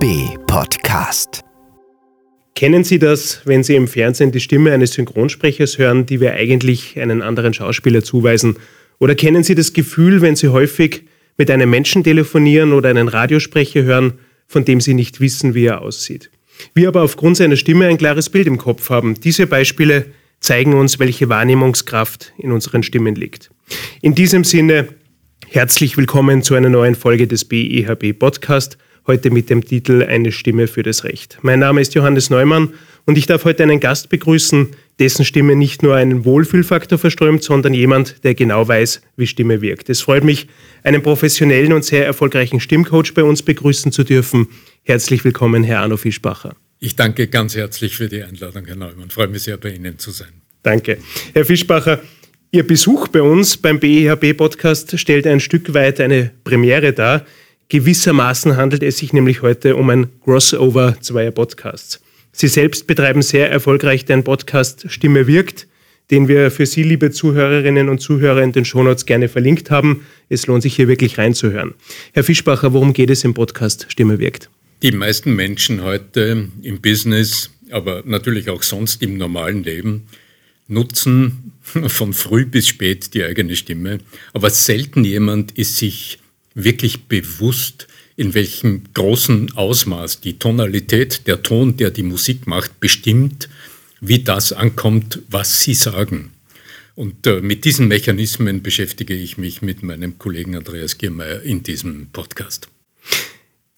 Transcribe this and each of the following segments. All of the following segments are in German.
BEHB Podcast. Kennen Sie das, wenn Sie im Fernsehen die Stimme eines Synchronsprechers hören, die wir eigentlich einen anderen Schauspieler zuweisen? Oder kennen Sie das Gefühl, wenn Sie häufig mit einem Menschen telefonieren oder einen Radiosprecher hören, von dem Sie nicht wissen, wie er aussieht? Wir aber aufgrund seiner Stimme ein klares Bild im Kopf haben. Diese Beispiele zeigen uns, welche Wahrnehmungskraft in unseren Stimmen liegt. In diesem Sinne Herzlich willkommen zu einer neuen Folge des BEHB Podcast, heute mit dem Titel Eine Stimme für das Recht. Mein Name ist Johannes Neumann und ich darf heute einen Gast begrüßen, dessen Stimme nicht nur einen Wohlfühlfaktor verströmt, sondern jemand, der genau weiß, wie Stimme wirkt. Es freut mich, einen professionellen und sehr erfolgreichen Stimmcoach bei uns begrüßen zu dürfen. Herzlich willkommen, Herr Arno Fischbacher. Ich danke ganz herzlich für die Einladung, Herr Neumann. Freue mich sehr, bei Ihnen zu sein. Danke. Herr Fischbacher, Ihr Besuch bei uns beim BEHB-Podcast stellt ein Stück weit eine Premiere dar. Gewissermaßen handelt es sich nämlich heute um ein Crossover zweier Podcasts. Sie selbst betreiben sehr erfolgreich den Podcast Stimme wirkt, den wir für Sie, liebe Zuhörerinnen und Zuhörer, in den Shownotes gerne verlinkt haben. Es lohnt sich hier wirklich reinzuhören. Herr Fischbacher, worum geht es im Podcast Stimme wirkt? Die meisten Menschen heute im Business, aber natürlich auch sonst im normalen Leben, nutzen von früh bis spät die eigene Stimme, aber selten jemand ist sich wirklich bewusst, in welchem großen Ausmaß die Tonalität, der Ton, der die Musik macht, bestimmt, wie das ankommt, was sie sagen. Und äh, mit diesen Mechanismen beschäftige ich mich mit meinem Kollegen Andreas Giermeier in diesem Podcast.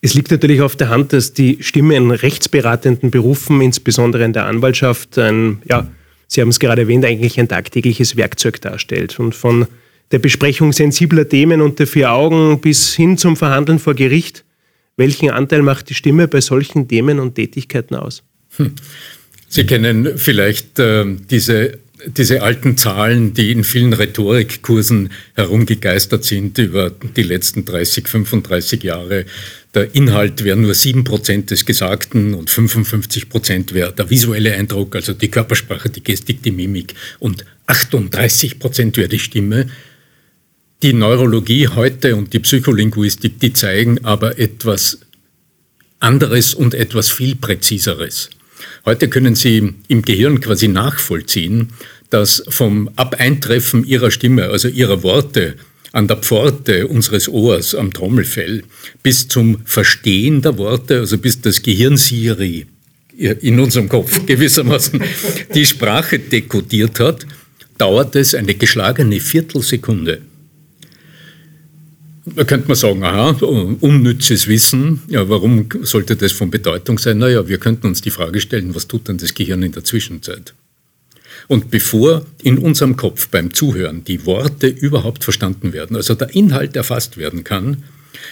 Es liegt natürlich auf der Hand, dass die Stimme in rechtsberatenden Berufen, insbesondere in der Anwaltschaft, ein ja, Sie haben es gerade erwähnt, eigentlich ein tagtägliches Werkzeug darstellt. Und von der Besprechung sensibler Themen unter vier Augen bis hin zum Verhandeln vor Gericht, welchen Anteil macht die Stimme bei solchen Themen und Tätigkeiten aus? Hm. Sie kennen vielleicht äh, diese diese alten Zahlen, die in vielen Rhetorikkursen herumgegeistert sind über die letzten 30, 35 Jahre. Der Inhalt wäre nur 7% des Gesagten und 55% wäre der visuelle Eindruck, also die Körpersprache, die Gestik, die Mimik und 38% wäre die Stimme. Die Neurologie heute und die Psycholinguistik, die zeigen aber etwas anderes und etwas viel präziseres. Heute können Sie im Gehirn quasi nachvollziehen, dass vom Abeintreffen Ihrer Stimme, also Ihrer Worte, an der Pforte unseres Ohrs am Trommelfell bis zum Verstehen der Worte, also bis das Gehirn Siri in unserem Kopf gewissermaßen die Sprache dekodiert hat, dauert es eine geschlagene Viertelsekunde. Da könnte man sagen, aha, unnützes Wissen, ja, warum sollte das von Bedeutung sein? Naja, wir könnten uns die Frage stellen, was tut denn das Gehirn in der Zwischenzeit? Und bevor in unserem Kopf beim Zuhören die Worte überhaupt verstanden werden, also der Inhalt erfasst werden kann,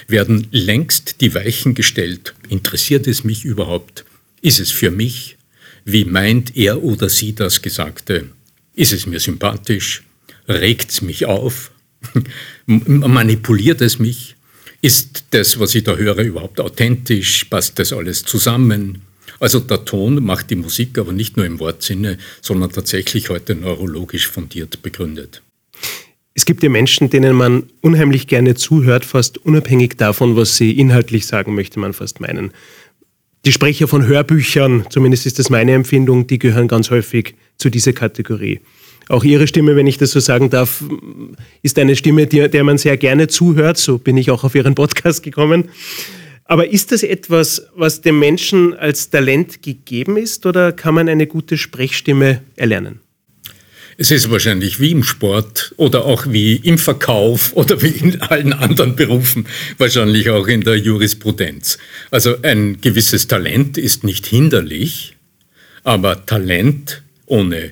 werden längst die Weichen gestellt. Interessiert es mich überhaupt? Ist es für mich? Wie meint er oder sie das Gesagte? Ist es mir sympathisch? Regt es mich auf? Manipuliert es mich? Ist das, was ich da höre, überhaupt authentisch? Passt das alles zusammen? Also der Ton macht die Musik aber nicht nur im Wortsinne, sondern tatsächlich heute neurologisch fundiert begründet. Es gibt ja Menschen, denen man unheimlich gerne zuhört, fast unabhängig davon, was sie inhaltlich sagen, möchte man fast meinen. Die Sprecher von Hörbüchern, zumindest ist das meine Empfindung, die gehören ganz häufig zu dieser Kategorie. Auch Ihre Stimme, wenn ich das so sagen darf, ist eine Stimme, der man sehr gerne zuhört. So bin ich auch auf Ihren Podcast gekommen. Aber ist das etwas, was dem Menschen als Talent gegeben ist oder kann man eine gute Sprechstimme erlernen? Es ist wahrscheinlich wie im Sport oder auch wie im Verkauf oder wie in allen anderen Berufen, wahrscheinlich auch in der Jurisprudenz. Also ein gewisses Talent ist nicht hinderlich, aber Talent ohne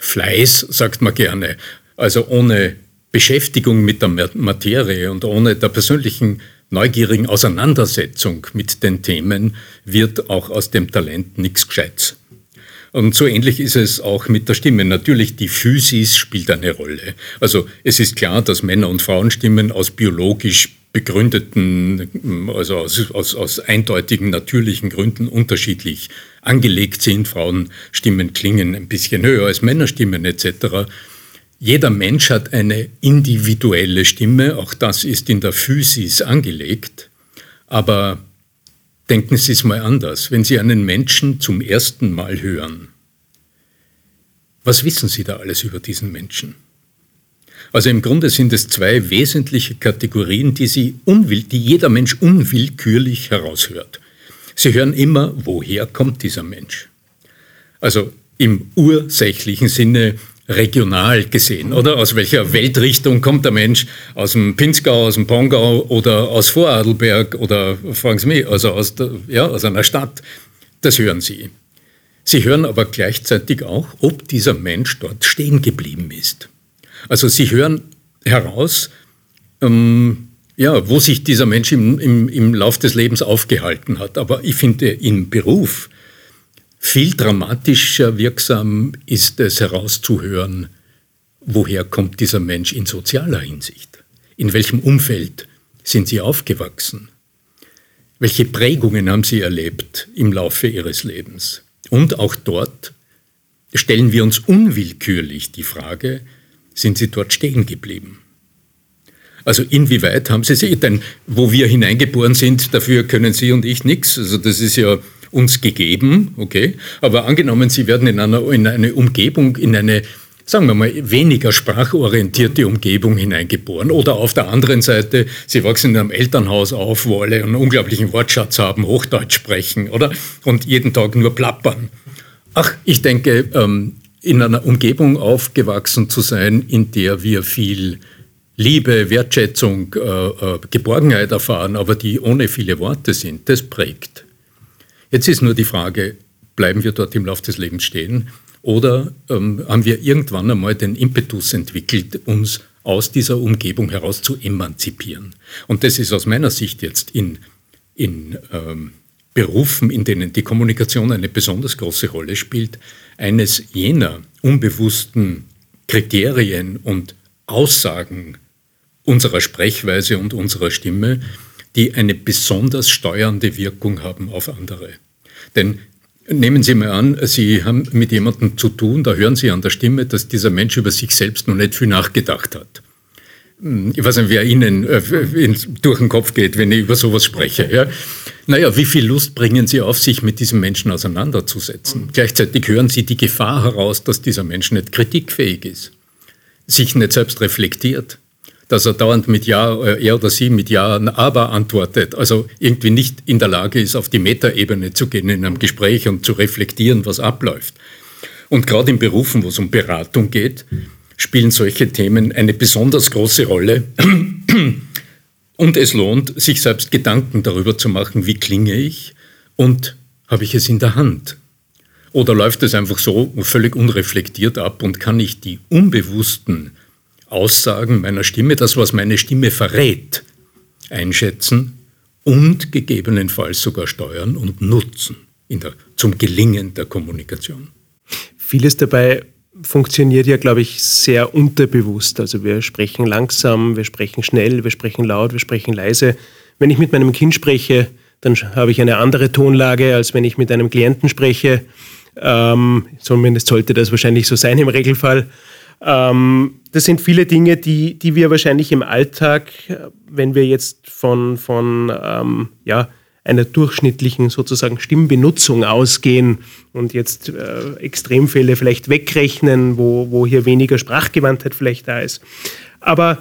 Fleiß, sagt man gerne, also ohne Beschäftigung mit der Materie und ohne der persönlichen neugierigen Auseinandersetzung mit den Themen wird auch aus dem Talent nichts Gescheites. Und so ähnlich ist es auch mit der Stimme. Natürlich, die Physis spielt eine Rolle. Also es ist klar, dass Männer- und Frauenstimmen aus biologisch begründeten, also aus, aus, aus eindeutigen natürlichen Gründen unterschiedlich angelegt sind. Frauenstimmen klingen ein bisschen höher als Männerstimmen etc. Jeder Mensch hat eine individuelle Stimme, auch das ist in der Physis angelegt, aber denken Sie es mal anders. Wenn Sie einen Menschen zum ersten Mal hören, was wissen Sie da alles über diesen Menschen? Also im Grunde sind es zwei wesentliche Kategorien, die, Sie unwill, die jeder Mensch unwillkürlich heraushört. Sie hören immer, woher kommt dieser Mensch? Also im ursächlichen Sinne regional gesehen, oder? Aus welcher Weltrichtung kommt der Mensch? Aus dem Pinzgau, aus dem Pongau oder aus Vorarlberg oder, fragen Sie mich, also aus, der, ja, aus einer Stadt? Das hören Sie. Sie hören aber gleichzeitig auch, ob dieser Mensch dort stehen geblieben ist. Also Sie hören heraus, ähm, ja, wo sich dieser Mensch im, im, im Lauf des Lebens aufgehalten hat. Aber ich finde, im Beruf viel dramatischer wirksam ist es herauszuhören, woher kommt dieser Mensch in sozialer Hinsicht? In welchem Umfeld sind Sie aufgewachsen? Welche Prägungen haben Sie erlebt im Laufe Ihres Lebens? Und auch dort stellen wir uns unwillkürlich die Frage, sind sie dort stehen geblieben. Also inwieweit haben sie sich, denn wo wir hineingeboren sind, dafür können Sie und ich nichts. Also das ist ja uns gegeben, okay. Aber angenommen, Sie werden in, einer, in eine Umgebung, in eine, sagen wir mal, weniger sprachorientierte Umgebung hineingeboren. Oder auf der anderen Seite, Sie wachsen in einem Elternhaus auf, wo alle einen unglaublichen Wortschatz haben, Hochdeutsch sprechen, oder? Und jeden Tag nur plappern. Ach, ich denke, ähm, in einer Umgebung aufgewachsen zu sein, in der wir viel Liebe, Wertschätzung, äh, äh, Geborgenheit erfahren, aber die ohne viele Worte sind, das prägt. Jetzt ist nur die Frage, bleiben wir dort im Laufe des Lebens stehen oder ähm, haben wir irgendwann einmal den Impetus entwickelt, uns aus dieser Umgebung heraus zu emanzipieren? Und das ist aus meiner Sicht jetzt in, in ähm, Berufen, in denen die Kommunikation eine besonders große Rolle spielt, eines jener unbewussten Kriterien und Aussagen unserer Sprechweise und unserer Stimme, die eine besonders steuernde Wirkung haben auf andere. Denn nehmen Sie mal an, Sie haben mit jemandem zu tun, da hören Sie an der Stimme, dass dieser Mensch über sich selbst noch nicht viel nachgedacht hat. Ich weiß nicht, wer Ihnen äh, durch den Kopf geht, wenn ich über sowas spreche. Ja? Naja, wie viel Lust bringen Sie auf, sich mit diesem Menschen auseinanderzusetzen? Mhm. Gleichzeitig hören Sie die Gefahr heraus, dass dieser Mensch nicht kritikfähig ist, sich nicht selbst reflektiert, dass er dauernd mit Ja, äh, er oder sie mit Ja, aber antwortet, also irgendwie nicht in der Lage ist, auf die Metaebene zu gehen in einem Gespräch und zu reflektieren, was abläuft. Und gerade in Berufen, wo es um Beratung geht, spielen solche Themen eine besonders große Rolle. Und es lohnt, sich selbst Gedanken darüber zu machen, wie klinge ich und habe ich es in der Hand? Oder läuft es einfach so völlig unreflektiert ab und kann ich die unbewussten Aussagen meiner Stimme, das, was meine Stimme verrät, einschätzen und gegebenenfalls sogar steuern und nutzen der, zum Gelingen der Kommunikation? Vieles dabei funktioniert ja, glaube ich, sehr unterbewusst. Also wir sprechen langsam, wir sprechen schnell, wir sprechen laut, wir sprechen leise. Wenn ich mit meinem Kind spreche, dann habe ich eine andere Tonlage, als wenn ich mit einem Klienten spreche. Ähm, zumindest sollte das wahrscheinlich so sein im Regelfall. Ähm, das sind viele Dinge, die, die wir wahrscheinlich im Alltag, wenn wir jetzt von, von ähm, ja, einer durchschnittlichen sozusagen Stimmbenutzung ausgehen und jetzt äh, Extremfälle vielleicht wegrechnen, wo, wo hier weniger Sprachgewandtheit vielleicht da ist. Aber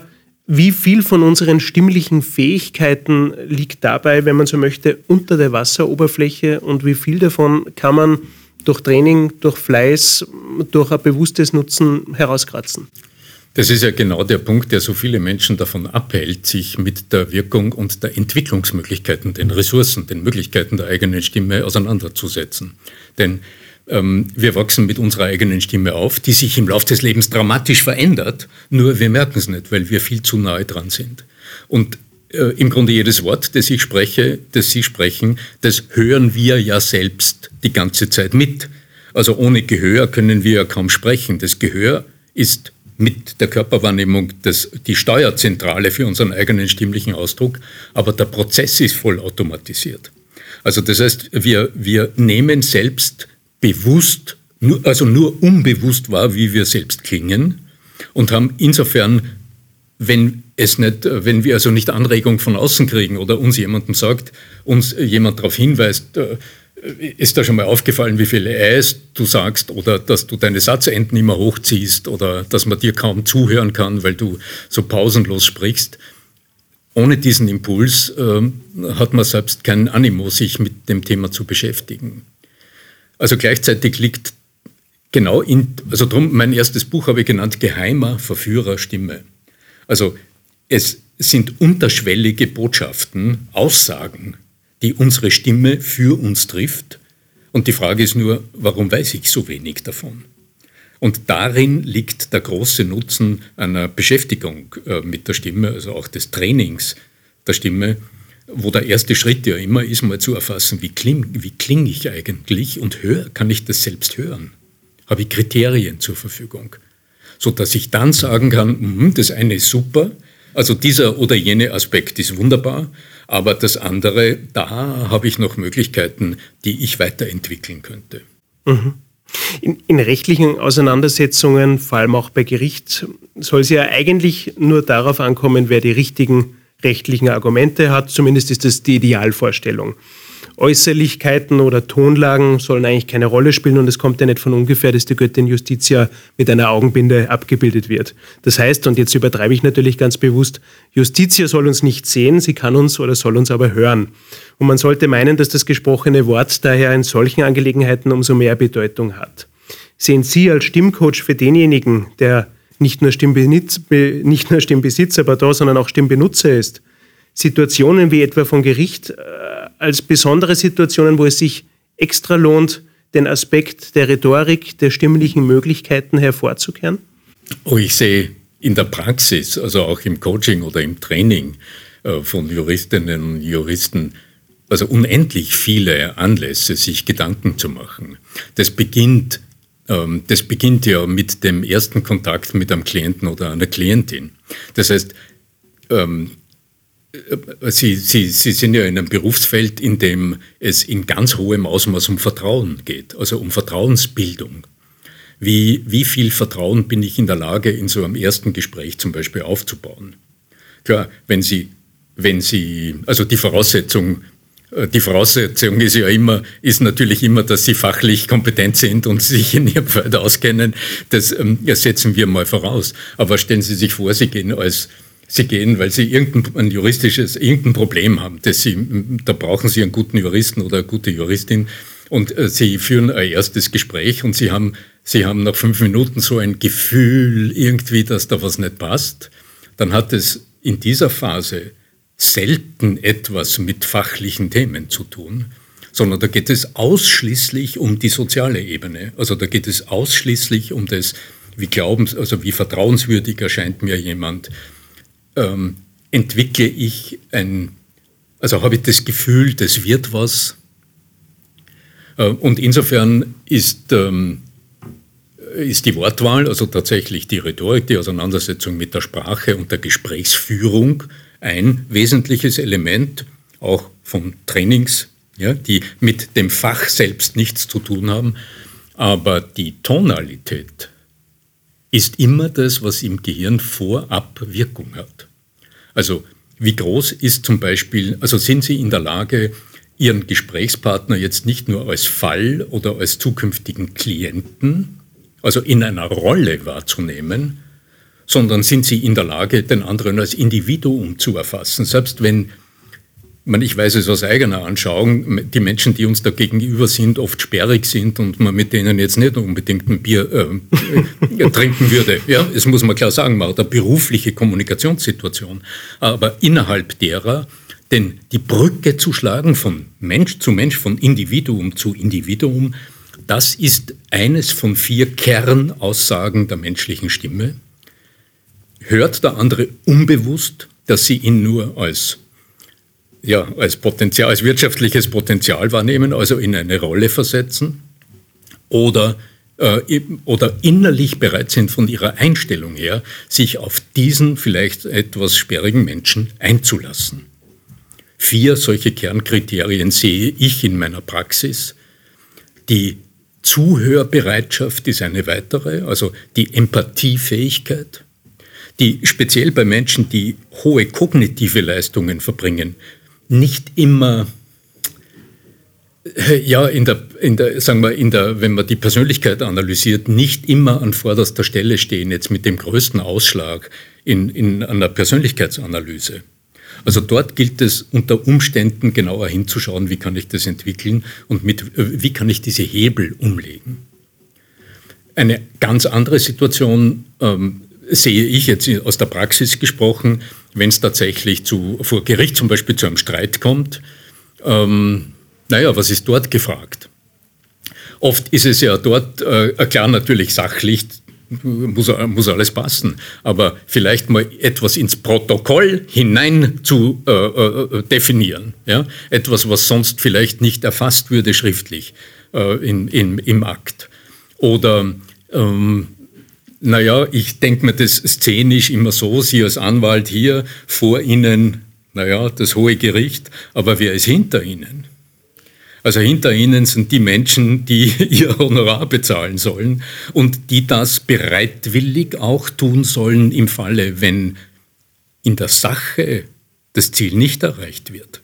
wie viel von unseren stimmlichen Fähigkeiten liegt dabei, wenn man so möchte, unter der Wasseroberfläche und wie viel davon kann man durch Training, durch Fleiß, durch ein bewusstes Nutzen herauskratzen? Das ist ja genau der Punkt, der so viele Menschen davon abhält, sich mit der Wirkung und der Entwicklungsmöglichkeiten, den Ressourcen, den Möglichkeiten der eigenen Stimme auseinanderzusetzen. Denn ähm, wir wachsen mit unserer eigenen Stimme auf, die sich im Laufe des Lebens dramatisch verändert, nur wir merken es nicht, weil wir viel zu nahe dran sind. Und äh, im Grunde jedes Wort, das ich spreche, das Sie sprechen, das hören wir ja selbst die ganze Zeit mit. Also ohne Gehör können wir ja kaum sprechen. Das Gehör ist mit der Körperwahrnehmung das, die Steuerzentrale für unseren eigenen stimmlichen Ausdruck, aber der Prozess ist vollautomatisiert. Also das heißt, wir, wir nehmen selbst bewusst, also nur unbewusst wahr, wie wir selbst klingen und haben insofern, wenn es nicht, wenn wir also nicht Anregung von außen kriegen oder uns jemandem sagt, uns jemand darauf hinweist, äh, ist da schon mal aufgefallen, wie viele Eis du sagst oder dass du deine Satzenden immer hochziehst oder dass man dir kaum zuhören kann, weil du so pausenlos sprichst? Ohne diesen Impuls äh, hat man selbst keinen Animo, sich mit dem Thema zu beschäftigen. Also gleichzeitig liegt genau in, also drum, mein erstes Buch habe ich genannt, Geheimer Verführer Stimme. Also es sind unterschwellige Botschaften, Aussagen, die unsere Stimme für uns trifft. Und die Frage ist nur, warum weiß ich so wenig davon? Und darin liegt der große Nutzen einer Beschäftigung äh, mit der Stimme, also auch des Trainings der Stimme, wo der erste Schritt ja immer ist, mal zu erfassen, wie klinge wie kling ich eigentlich und hör, kann ich das selbst hören? Habe ich Kriterien zur Verfügung? So dass ich dann sagen kann, mh, das eine ist super, also dieser oder jene Aspekt ist wunderbar, aber das andere, da habe ich noch Möglichkeiten, die ich weiterentwickeln könnte. Mhm. In, in, rechtlichen Auseinandersetzungen, vor allem auch bei Gericht, soll es ja eigentlich nur darauf ankommen, wer die richtigen rechtlichen Argumente hat. Zumindest ist das die Idealvorstellung. Äußerlichkeiten oder Tonlagen sollen eigentlich keine Rolle spielen und es kommt ja nicht von ungefähr, dass die Göttin Justitia mit einer Augenbinde abgebildet wird. Das heißt, und jetzt übertreibe ich natürlich ganz bewusst, Justitia soll uns nicht sehen, sie kann uns oder soll uns aber hören. Und man sollte meinen, dass das gesprochene Wort daher in solchen Angelegenheiten umso mehr Bedeutung hat. Sehen Sie als Stimmcoach für denjenigen, der nicht nur, Stimmbesitz, nicht nur Stimmbesitzer, aber da, sondern auch Stimmbenutzer ist, Situationen wie etwa von Gericht äh, als besondere Situationen, wo es sich extra lohnt, den Aspekt der Rhetorik, der stimmlichen Möglichkeiten hervorzukehren? Oh, ich sehe in der Praxis, also auch im Coaching oder im Training äh, von Juristinnen und Juristen, also unendlich viele Anlässe, sich Gedanken zu machen. Das beginnt, ähm, das beginnt ja mit dem ersten Kontakt mit einem Klienten oder einer Klientin. Das heißt, ähm, äh, Sie, Sie, Sie sind ja in einem Berufsfeld, in dem es in ganz hohem Ausmaß um Vertrauen geht, also um Vertrauensbildung. Wie, wie viel Vertrauen bin ich in der Lage, in so einem ersten Gespräch zum Beispiel aufzubauen? Klar, wenn Sie, wenn Sie, also die Voraussetzung, äh, die Voraussetzung ist ja immer, ist natürlich immer, dass Sie fachlich kompetent sind und sich in Ihrem Feld auskennen. Das ähm, setzen wir mal voraus. Aber stellen Sie sich vor, Sie gehen als Sie gehen, weil Sie irgendein juristisches, irgendein Problem haben. Das Sie, da brauchen Sie einen guten Juristen oder eine gute Juristin. Und äh, Sie führen ein erstes Gespräch und Sie haben, Sie haben nach fünf Minuten so ein Gefühl irgendwie, dass da was nicht passt. Dann hat es in dieser Phase selten etwas mit fachlichen Themen zu tun, sondern da geht es ausschließlich um die soziale Ebene. Also da geht es ausschließlich um das, wie glaubens, also wie vertrauenswürdig erscheint mir jemand, ähm, entwickle ich ein, also habe ich das Gefühl, das wird was. Äh, und insofern ist, ähm, ist die Wortwahl, also tatsächlich die Rhetorik, die Auseinandersetzung mit der Sprache und der Gesprächsführung ein wesentliches Element auch von Trainings, ja, die mit dem Fach selbst nichts zu tun haben. Aber die Tonalität ist immer das, was im Gehirn vorab Wirkung hat. Also wie groß ist zum Beispiel, also sind Sie in der Lage, Ihren Gesprächspartner jetzt nicht nur als Fall oder als zukünftigen Klienten, also in einer Rolle wahrzunehmen, sondern sind Sie in der Lage, den anderen als Individuum zu erfassen, selbst wenn man, ich weiß es aus eigener Anschauung, die Menschen, die uns da gegenüber sind, oft sperrig sind und man mit denen jetzt nicht unbedingt ein Bier äh, trinken würde. Ja, es muss man klar sagen, man hat eine berufliche Kommunikationssituation. Aber innerhalb derer, denn die Brücke zu schlagen von Mensch zu Mensch, von Individuum zu Individuum, das ist eines von vier Kernaussagen der menschlichen Stimme. Hört der andere unbewusst, dass sie ihn nur als ja, als, Potenzial, als wirtschaftliches Potenzial wahrnehmen, also in eine Rolle versetzen oder, äh, oder innerlich bereit sind von ihrer Einstellung her, sich auf diesen vielleicht etwas sperrigen Menschen einzulassen. Vier solche Kernkriterien sehe ich in meiner Praxis. Die Zuhörbereitschaft ist eine weitere, also die Empathiefähigkeit, die speziell bei Menschen, die hohe kognitive Leistungen verbringen, nicht immer äh, ja, in der, in der, sagen wir, in der, wenn man die Persönlichkeit analysiert, nicht immer an vorderster Stelle stehen, jetzt mit dem größten Ausschlag in, in einer Persönlichkeitsanalyse. Also dort gilt es unter Umständen genauer hinzuschauen, wie kann ich das entwickeln und mit, äh, wie kann ich diese Hebel umlegen. Eine ganz andere Situation ähm, sehe ich jetzt aus der Praxis gesprochen, wenn es tatsächlich zu, vor Gericht zum Beispiel zu einem Streit kommt. Ähm, naja, was ist dort gefragt? Oft ist es ja dort, äh, klar natürlich sachlich, muss, muss alles passen. Aber vielleicht mal etwas ins Protokoll hinein zu äh, äh, definieren. Ja? Etwas, was sonst vielleicht nicht erfasst würde schriftlich äh, in, in, im Akt. Oder, ähm, naja, ich denke mir das szenisch immer so, Sie als Anwalt hier vor Ihnen, naja, das hohe Gericht, aber wer ist hinter Ihnen? Also hinter ihnen sind die Menschen, die ihr Honorar bezahlen sollen und die das bereitwillig auch tun sollen im Falle, wenn in der Sache das Ziel nicht erreicht wird.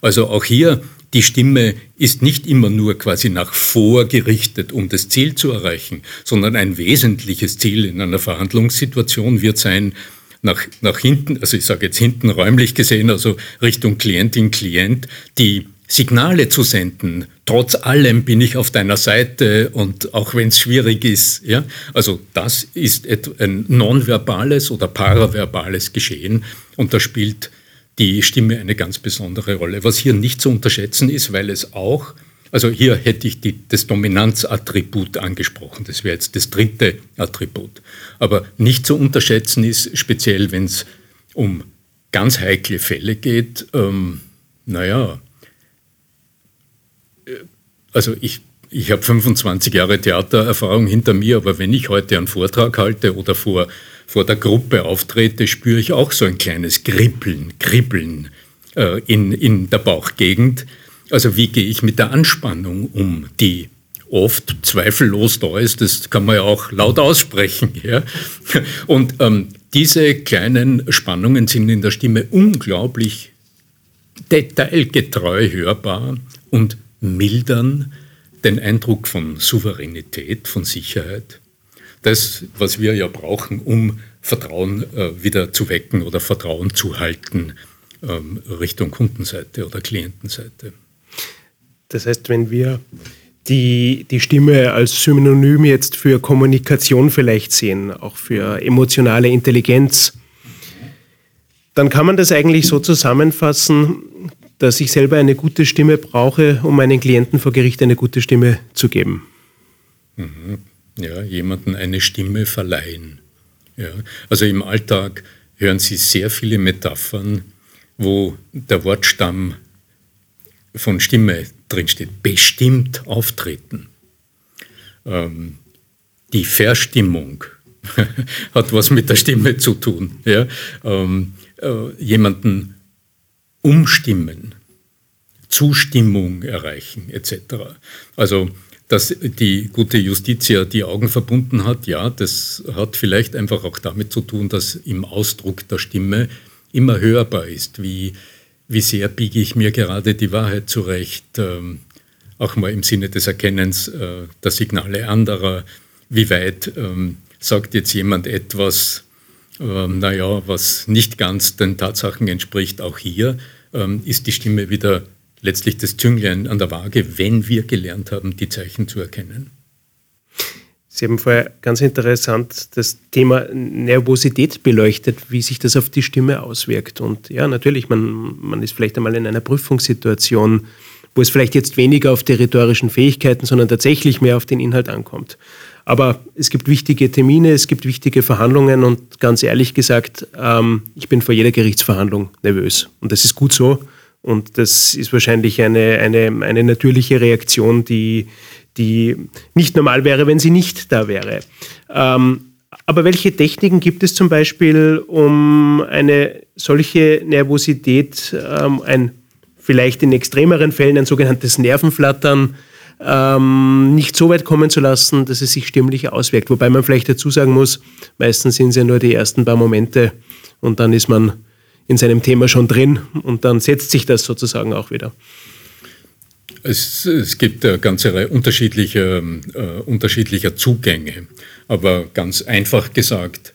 Also auch hier, die Stimme ist nicht immer nur quasi nach vorgerichtet, um das Ziel zu erreichen, sondern ein wesentliches Ziel in einer Verhandlungssituation wird sein, nach, nach hinten, also ich sage jetzt hinten räumlich gesehen, also Richtung Klientin, Klient, die Signale zu senden. Trotz allem bin ich auf deiner Seite und auch wenn es schwierig ist. Ja? Also das ist ein nonverbales oder paraverbales Geschehen und da spielt die Stimme eine ganz besondere Rolle. Was hier nicht zu unterschätzen ist, weil es auch, also hier hätte ich die, das Dominanzattribut angesprochen, das wäre jetzt das dritte Attribut. Aber nicht zu unterschätzen ist, speziell wenn es um ganz heikle Fälle geht, ähm, naja, also ich, ich habe 25 Jahre Theatererfahrung hinter mir, aber wenn ich heute einen Vortrag halte oder vor, vor der Gruppe auftrete, spüre ich auch so ein kleines Kribbeln, Kribbeln äh, in, in der Bauchgegend. Also wie gehe ich mit der Anspannung um, die oft zweifellos da ist, das kann man ja auch laut aussprechen. Ja? Und ähm, diese kleinen Spannungen sind in der Stimme unglaublich detailgetreu hörbar und mildern den Eindruck von Souveränität, von Sicherheit. Das, was wir ja brauchen, um Vertrauen äh, wieder zu wecken oder Vertrauen zu halten ähm, Richtung Kundenseite oder Klientenseite. Das heißt, wenn wir die, die Stimme als Synonym jetzt für Kommunikation vielleicht sehen, auch für emotionale Intelligenz, dann kann man das eigentlich so zusammenfassen, dass ich selber eine gute Stimme brauche, um meinen Klienten vor Gericht eine gute Stimme zu geben. Mhm. Ja, jemanden eine Stimme verleihen. Ja. Also im Alltag hören Sie sehr viele Metaphern, wo der Wortstamm von Stimme drinsteht. Bestimmt auftreten. Ähm, die Verstimmung hat was mit der Stimme zu tun. Ja? Ähm, äh, jemanden umstimmen, Zustimmung erreichen etc. Also dass die gute Justitia die Augen verbunden hat, ja, das hat vielleicht einfach auch damit zu tun, dass im Ausdruck der Stimme immer hörbar ist, wie, wie sehr biege ich mir gerade die Wahrheit zurecht, ähm, auch mal im Sinne des Erkennens äh, der Signale anderer, wie weit ähm, sagt jetzt jemand etwas, ähm, naja, was nicht ganz den Tatsachen entspricht, auch hier ähm, ist die Stimme wieder letztlich das Zünglein an der Waage, wenn wir gelernt haben, die Zeichen zu erkennen. Sie haben vorher ganz interessant das Thema Nervosität beleuchtet, wie sich das auf die Stimme auswirkt. Und ja, natürlich, man, man ist vielleicht einmal in einer Prüfungssituation, wo es vielleicht jetzt weniger auf die rhetorischen Fähigkeiten, sondern tatsächlich mehr auf den Inhalt ankommt. Aber es gibt wichtige Termine, es gibt wichtige Verhandlungen und ganz ehrlich gesagt, ähm, ich bin vor jeder Gerichtsverhandlung nervös. Und das ist gut so. Und das ist wahrscheinlich eine, eine, eine natürliche Reaktion, die, die nicht normal wäre, wenn sie nicht da wäre. Ähm, aber welche Techniken gibt es zum Beispiel, um eine solche Nervosität, ähm, ein vielleicht in extremeren Fällen ein sogenanntes Nervenflattern ähm, nicht so weit kommen zu lassen, dass es sich stimmlich auswirkt. Wobei man vielleicht dazu sagen muss, meistens sind es ja nur die ersten paar Momente und dann ist man in seinem Thema schon drin und dann setzt sich das sozusagen auch wieder. Es, es gibt eine ganze Reihe unterschiedlicher, äh, unterschiedlicher Zugänge, aber ganz einfach gesagt,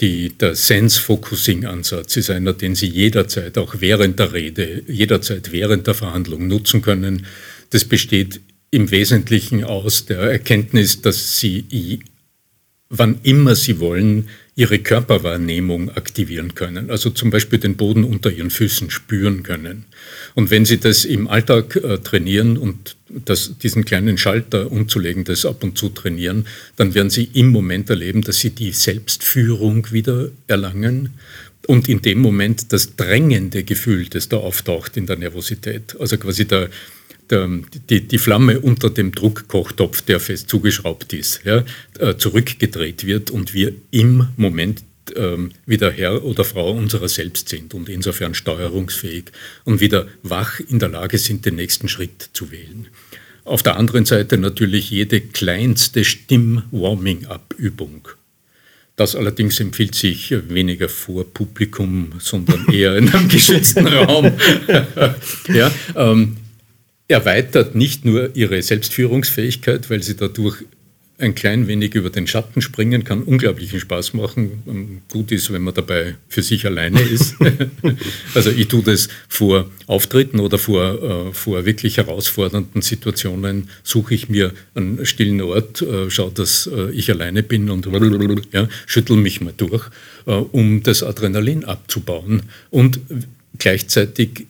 die, der Sense-Focusing-Ansatz ist einer, den Sie jederzeit, auch während der Rede, jederzeit während der Verhandlung nutzen können. Das besteht im Wesentlichen aus der Erkenntnis, dass Sie, wann immer Sie wollen, Ihre Körperwahrnehmung aktivieren können. Also zum Beispiel den Boden unter Ihren Füßen spüren können. Und wenn Sie das im Alltag äh, trainieren und das, diesen kleinen Schalter umzulegen, das ab und zu trainieren, dann werden Sie im Moment erleben, dass Sie die Selbstführung wieder erlangen und in dem Moment das drängende Gefühl, das da auftaucht in der Nervosität, also quasi der, der, die, die Flamme unter dem Druckkochtopf, der fest zugeschraubt ist, ja, äh, zurückgedreht wird und wir im Moment ähm, wieder Herr oder Frau unserer selbst sind und insofern steuerungsfähig und wieder wach in der Lage sind, den nächsten Schritt zu wählen. Auf der anderen Seite natürlich jede kleinste Stimm-Warming-Up-Übung. Das allerdings empfiehlt sich weniger vor Publikum, sondern eher in einem geschützten Raum. ja, ähm, erweitert nicht nur ihre Selbstführungsfähigkeit, weil sie dadurch ein klein wenig über den Schatten springen kann, unglaublichen Spaß machen. Ähm, gut ist, wenn man dabei für sich alleine ist. also ich tue das vor Auftritten oder vor, äh, vor wirklich herausfordernden Situationen, suche ich mir einen stillen Ort, äh, schaue, dass äh, ich alleine bin und ja, schüttel mich mal durch, um das Adrenalin abzubauen und gleichzeitig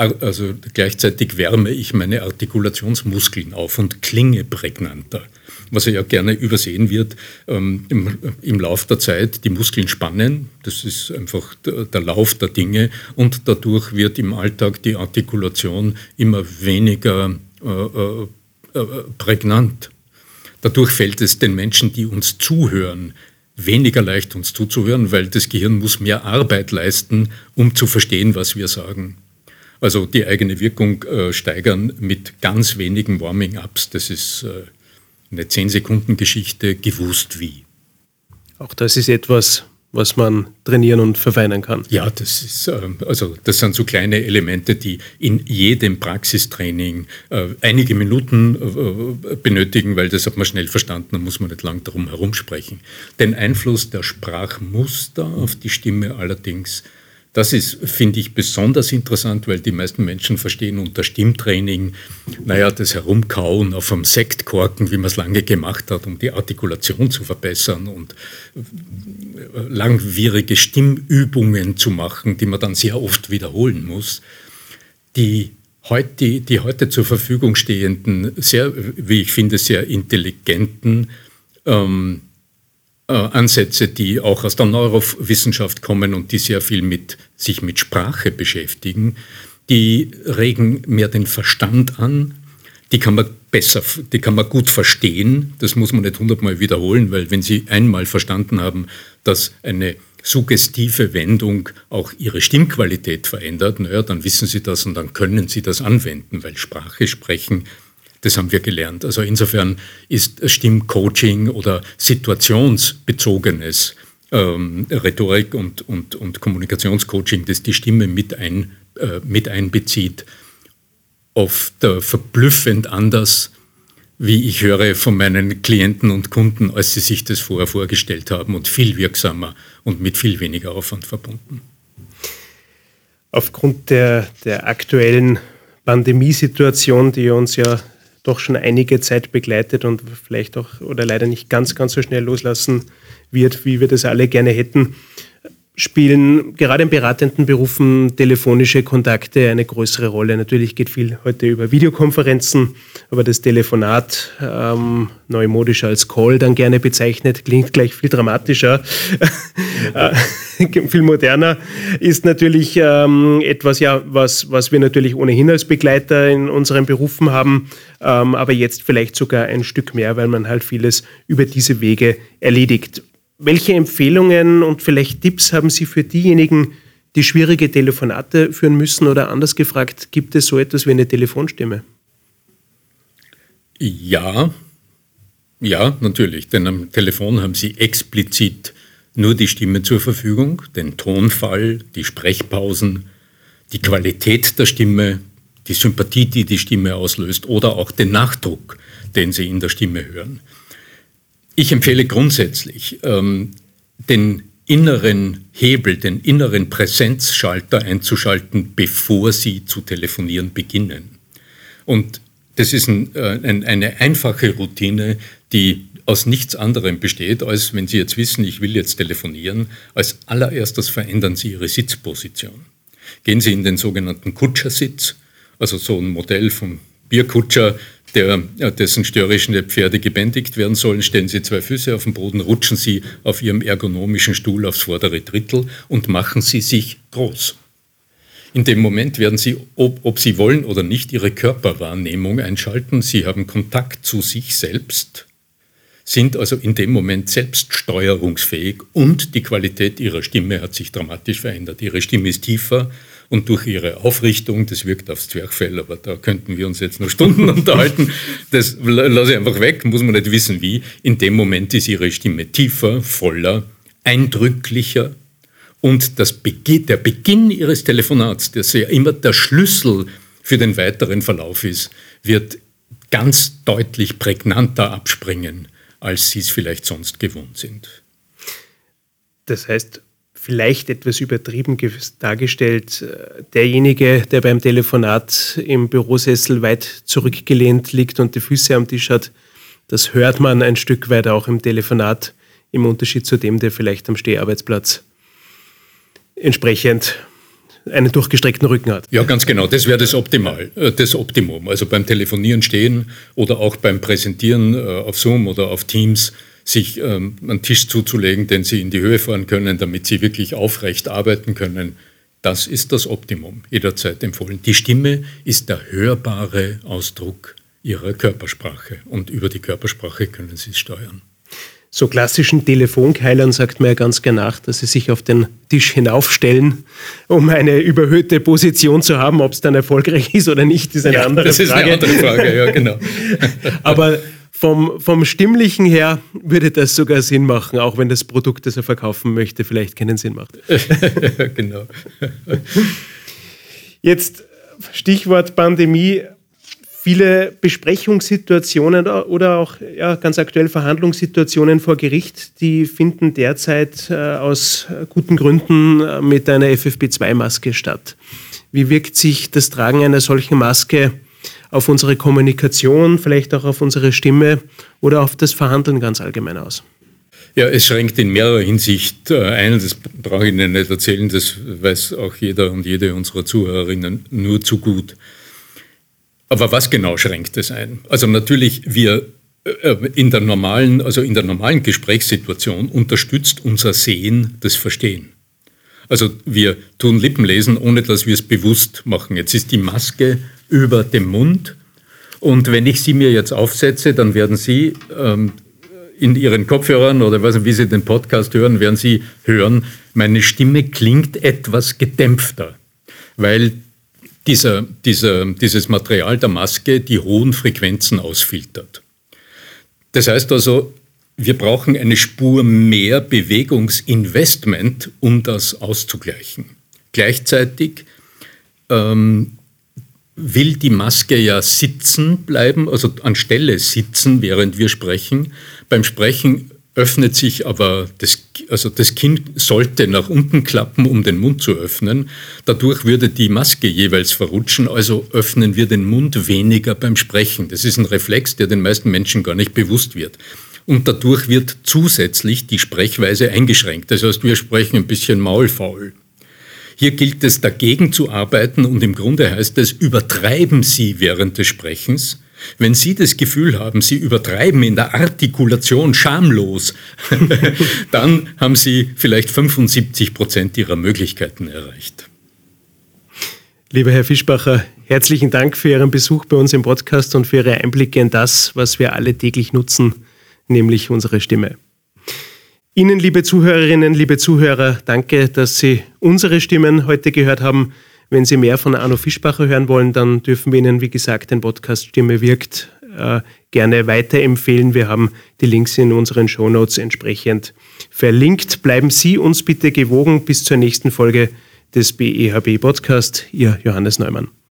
also gleichzeitig wärme ich meine Artikulationsmuskeln auf und klinge prägnanter. Was ja gerne übersehen wird ähm, im, im Lauf der Zeit, die Muskeln spannen, das ist einfach der, Lauf der Dinge und dadurch wird im Alltag die Artikulation immer weniger äh, äh, äh prägnant. Dadurch fällt es den Menschen, die uns zuhören, weniger leicht uns zuzuhören, weil das Gehirn muss mehr Arbeit leisten, um zu verstehen, was wir sagen. Also die eigene Wirkung äh, steigern mit ganz wenigen Warming-ups. Das ist äh, eine 10-Sekunden-Geschichte, gewusst wie. Auch das ist etwas, was man trainieren und verfeinern kann. Ja, das ist äh, also das sind so kleine Elemente, die in jedem Praxistraining äh, einige Minuten äh, benötigen, weil das hat man schnell verstanden, da muss man nicht lang darum herumsprechen. Den Einfluss der Sprachmuster auf die Stimme allerdings das ist, finde ich, besonders interessant, weil die meisten Menschen verstehen unter Stimmtraining, naja, das Herumkauen auf einem Sektkorken, wie man es lange gemacht hat, um die Artikulation zu verbessern und äh, langwierige Stimmübungen zu machen, die man dann sehr oft wiederholen muss. Die heute, die, heute zur Verfügung stehenden, sehr, wie ich finde, sehr intelligenten ähm, äh, Ansätze, die auch aus der Neurowissenschaft kommen und die sehr viel mit sich mit Sprache beschäftigen, die regen mehr den Verstand an. Die kann man besser, die kann man gut verstehen. Das muss man nicht hundertmal wiederholen, weil wenn Sie einmal verstanden haben, dass eine suggestive Wendung auch Ihre Stimmqualität verändert, naja, dann wissen Sie das und dann können Sie das anwenden, weil Sprache sprechen das haben wir gelernt. Also insofern ist Stimmcoaching oder situationsbezogenes ähm, Rhetorik und, und, und Kommunikationscoaching, das die Stimme mit, ein, äh, mit einbezieht, oft äh, verblüffend anders, wie ich höre von meinen Klienten und Kunden, als sie sich das vorher vorgestellt haben und viel wirksamer und mit viel weniger Aufwand verbunden. Aufgrund der, der aktuellen Pandemiesituation, die uns ja doch schon einige Zeit begleitet und vielleicht auch oder leider nicht ganz, ganz so schnell loslassen wird, wie wir das alle gerne hätten, spielen gerade in beratenden Berufen telefonische Kontakte eine größere Rolle. Natürlich geht viel heute über Videokonferenzen, aber das Telefonat, ähm, neumodisch als Call dann gerne bezeichnet, klingt gleich viel dramatischer, äh, viel moderner, ist natürlich ähm, etwas, ja, was, was wir natürlich ohnehin als Begleiter in unseren Berufen haben, ähm, aber jetzt vielleicht sogar ein Stück mehr, weil man halt vieles über diese Wege erledigt. Welche Empfehlungen und vielleicht Tipps haben Sie für diejenigen, die schwierige Telefonate führen müssen oder anders gefragt, gibt es so etwas wie eine Telefonstimme? Ja, ja, natürlich, denn am Telefon haben Sie explizit nur die Stimme zur Verfügung, den Tonfall, die Sprechpausen, die Qualität der Stimme, die Sympathie, die die Stimme auslöst oder auch den Nachdruck, den Sie in der Stimme hören. Ich empfehle grundsätzlich, ähm, den inneren Hebel, den inneren Präsenzschalter einzuschalten, bevor Sie zu telefonieren beginnen. Und das ist ein, äh, ein, eine einfache Routine, die aus nichts anderem besteht, als wenn Sie jetzt wissen, ich will jetzt telefonieren, als allererstes verändern Sie Ihre Sitzposition. Gehen Sie in den sogenannten Kutschersitz, also so ein Modell vom Bierkutscher, der, dessen störrische Pferde gebändigt werden sollen, stellen Sie zwei Füße auf den Boden, rutschen Sie auf Ihrem ergonomischen Stuhl aufs vordere Drittel und machen Sie sich groß. In dem Moment werden Sie, ob, ob Sie wollen oder nicht, Ihre Körperwahrnehmung einschalten. Sie haben Kontakt zu sich selbst sind also in dem Moment selbst steuerungsfähig und die Qualität ihrer Stimme hat sich dramatisch verändert. Ihre Stimme ist tiefer und durch ihre Aufrichtung, das wirkt aufs Zwerchfell, aber da könnten wir uns jetzt noch Stunden unterhalten, das lasse ich einfach weg, muss man nicht wissen wie. In dem Moment ist ihre Stimme tiefer, voller, eindrücklicher und das Beginn, der Beginn ihres Telefonats, der ja immer der Schlüssel für den weiteren Verlauf ist, wird ganz deutlich prägnanter abspringen als sie es vielleicht sonst gewohnt sind. Das heißt, vielleicht etwas übertrieben dargestellt, äh, derjenige, der beim Telefonat im Bürosessel weit zurückgelehnt liegt und die Füße am Tisch hat, das hört man ein Stück weit auch im Telefonat, im Unterschied zu dem, der vielleicht am Steharbeitsplatz entsprechend einen durchgestreckten Rücken hat. Ja, ganz genau. Das wäre das Optimal, äh, das Optimum. Also beim Telefonieren stehen oder auch beim Präsentieren äh, auf Zoom oder auf Teams sich ähm, einen Tisch zuzulegen, den Sie in die Höhe fahren können, damit Sie wirklich aufrecht arbeiten können. Das ist das Optimum, jederzeit empfohlen. Die Stimme ist der hörbare Ausdruck Ihrer Körpersprache und über die Körpersprache können Sie es steuern so klassischen Telefonkeilern sagt man ja ganz gern nach, dass sie sich auf den Tisch hinaufstellen, um eine überhöhte Position zu haben. Ob es dann erfolgreich ist oder nicht, ist eine ja, andere Frage. Das ist eine andere Frage, ja, genau. Aber vom, vom Stimmlichen her würde das sogar Sinn machen, auch wenn das Produkt, das er verkaufen möchte, vielleicht keinen Sinn macht. genau. Jetzt Stichwort Pandemie viele Besprechungssituationen oder auch ja, ganz aktuell Verhandlungssituationen vor Gericht, die finden derzeit äh, aus guten Gründen äh, mit einer FFP2-Maske statt. Wie wirkt sich das Tragen einer solchen Maske auf unsere Kommunikation, vielleicht auch auf unsere Stimme oder auf das Verhandeln ganz allgemein aus? Ja, es schränkt in mehrerer Hinsicht äh, ein, das brauche ich Ihnen nicht erzählen, das weiß auch jeder und jede unserer Zuhörerinnen nur zu gut. Aber was genau schränkt es ein? Also natürlich, wir äh, in der normalen, also in der normalen Gesprächssituation unterstützt unser Sehen das Verstehen. Also wir tun Lippenlesen, ohne dass wir es bewusst machen. Jetzt ist die Maske über dem Mund und wenn ich sie mir jetzt aufsetze, dann werden Sie ähm, in Ihren Kopfhörern oder was, wie Sie den Podcast hören, werden Sie hören, meine Stimme klingt etwas gedämpfter, weil dieser, dieser, dieses Material der Maske die hohen Frequenzen ausfiltert. Das heißt also, wir brauchen eine Spur mehr Bewegungsinvestment, um das auszugleichen. Gleichzeitig ähm, will die Maske ja sitzen bleiben, also anstelle sitzen, während wir sprechen. Beim Sprechen öffnet sich aber das, also das Kinn sollte nach unten klappen, um den Mund zu öffnen. Dadurch würde die Maske jeweils verrutschen, also öffnen wir den Mund weniger beim Sprechen. Das ist ein Reflex, der den meisten Menschen gar nicht bewusst wird. Und dadurch wird zusätzlich die Sprechweise eingeschränkt. Das heißt, wir sprechen ein bisschen maulfaul. Hier gilt es dagegen zu arbeiten und im Grunde heißt es, übertreiben Sie während des Sprechens, wenn Sie das Gefühl haben, Sie übertreiben in der Artikulation schamlos, dann haben Sie vielleicht 75 Prozent Ihrer Möglichkeiten erreicht. Lieber Herr Fischbacher, herzlichen Dank für Ihren Besuch bei uns im Podcast und für Ihre Einblicke in das, was wir alle täglich nutzen, nämlich unsere Stimme. Ihnen, liebe Zuhörerinnen, liebe Zuhörer, danke, dass Sie unsere Stimmen heute gehört haben. Wenn Sie mehr von Arno Fischbacher hören wollen, dann dürfen wir Ihnen, wie gesagt, den Podcast Stimme wirkt äh, gerne weiterempfehlen. Wir haben die Links in unseren Shownotes entsprechend verlinkt. Bleiben Sie uns bitte gewogen bis zur nächsten Folge des BEHB Podcast. Ihr Johannes Neumann.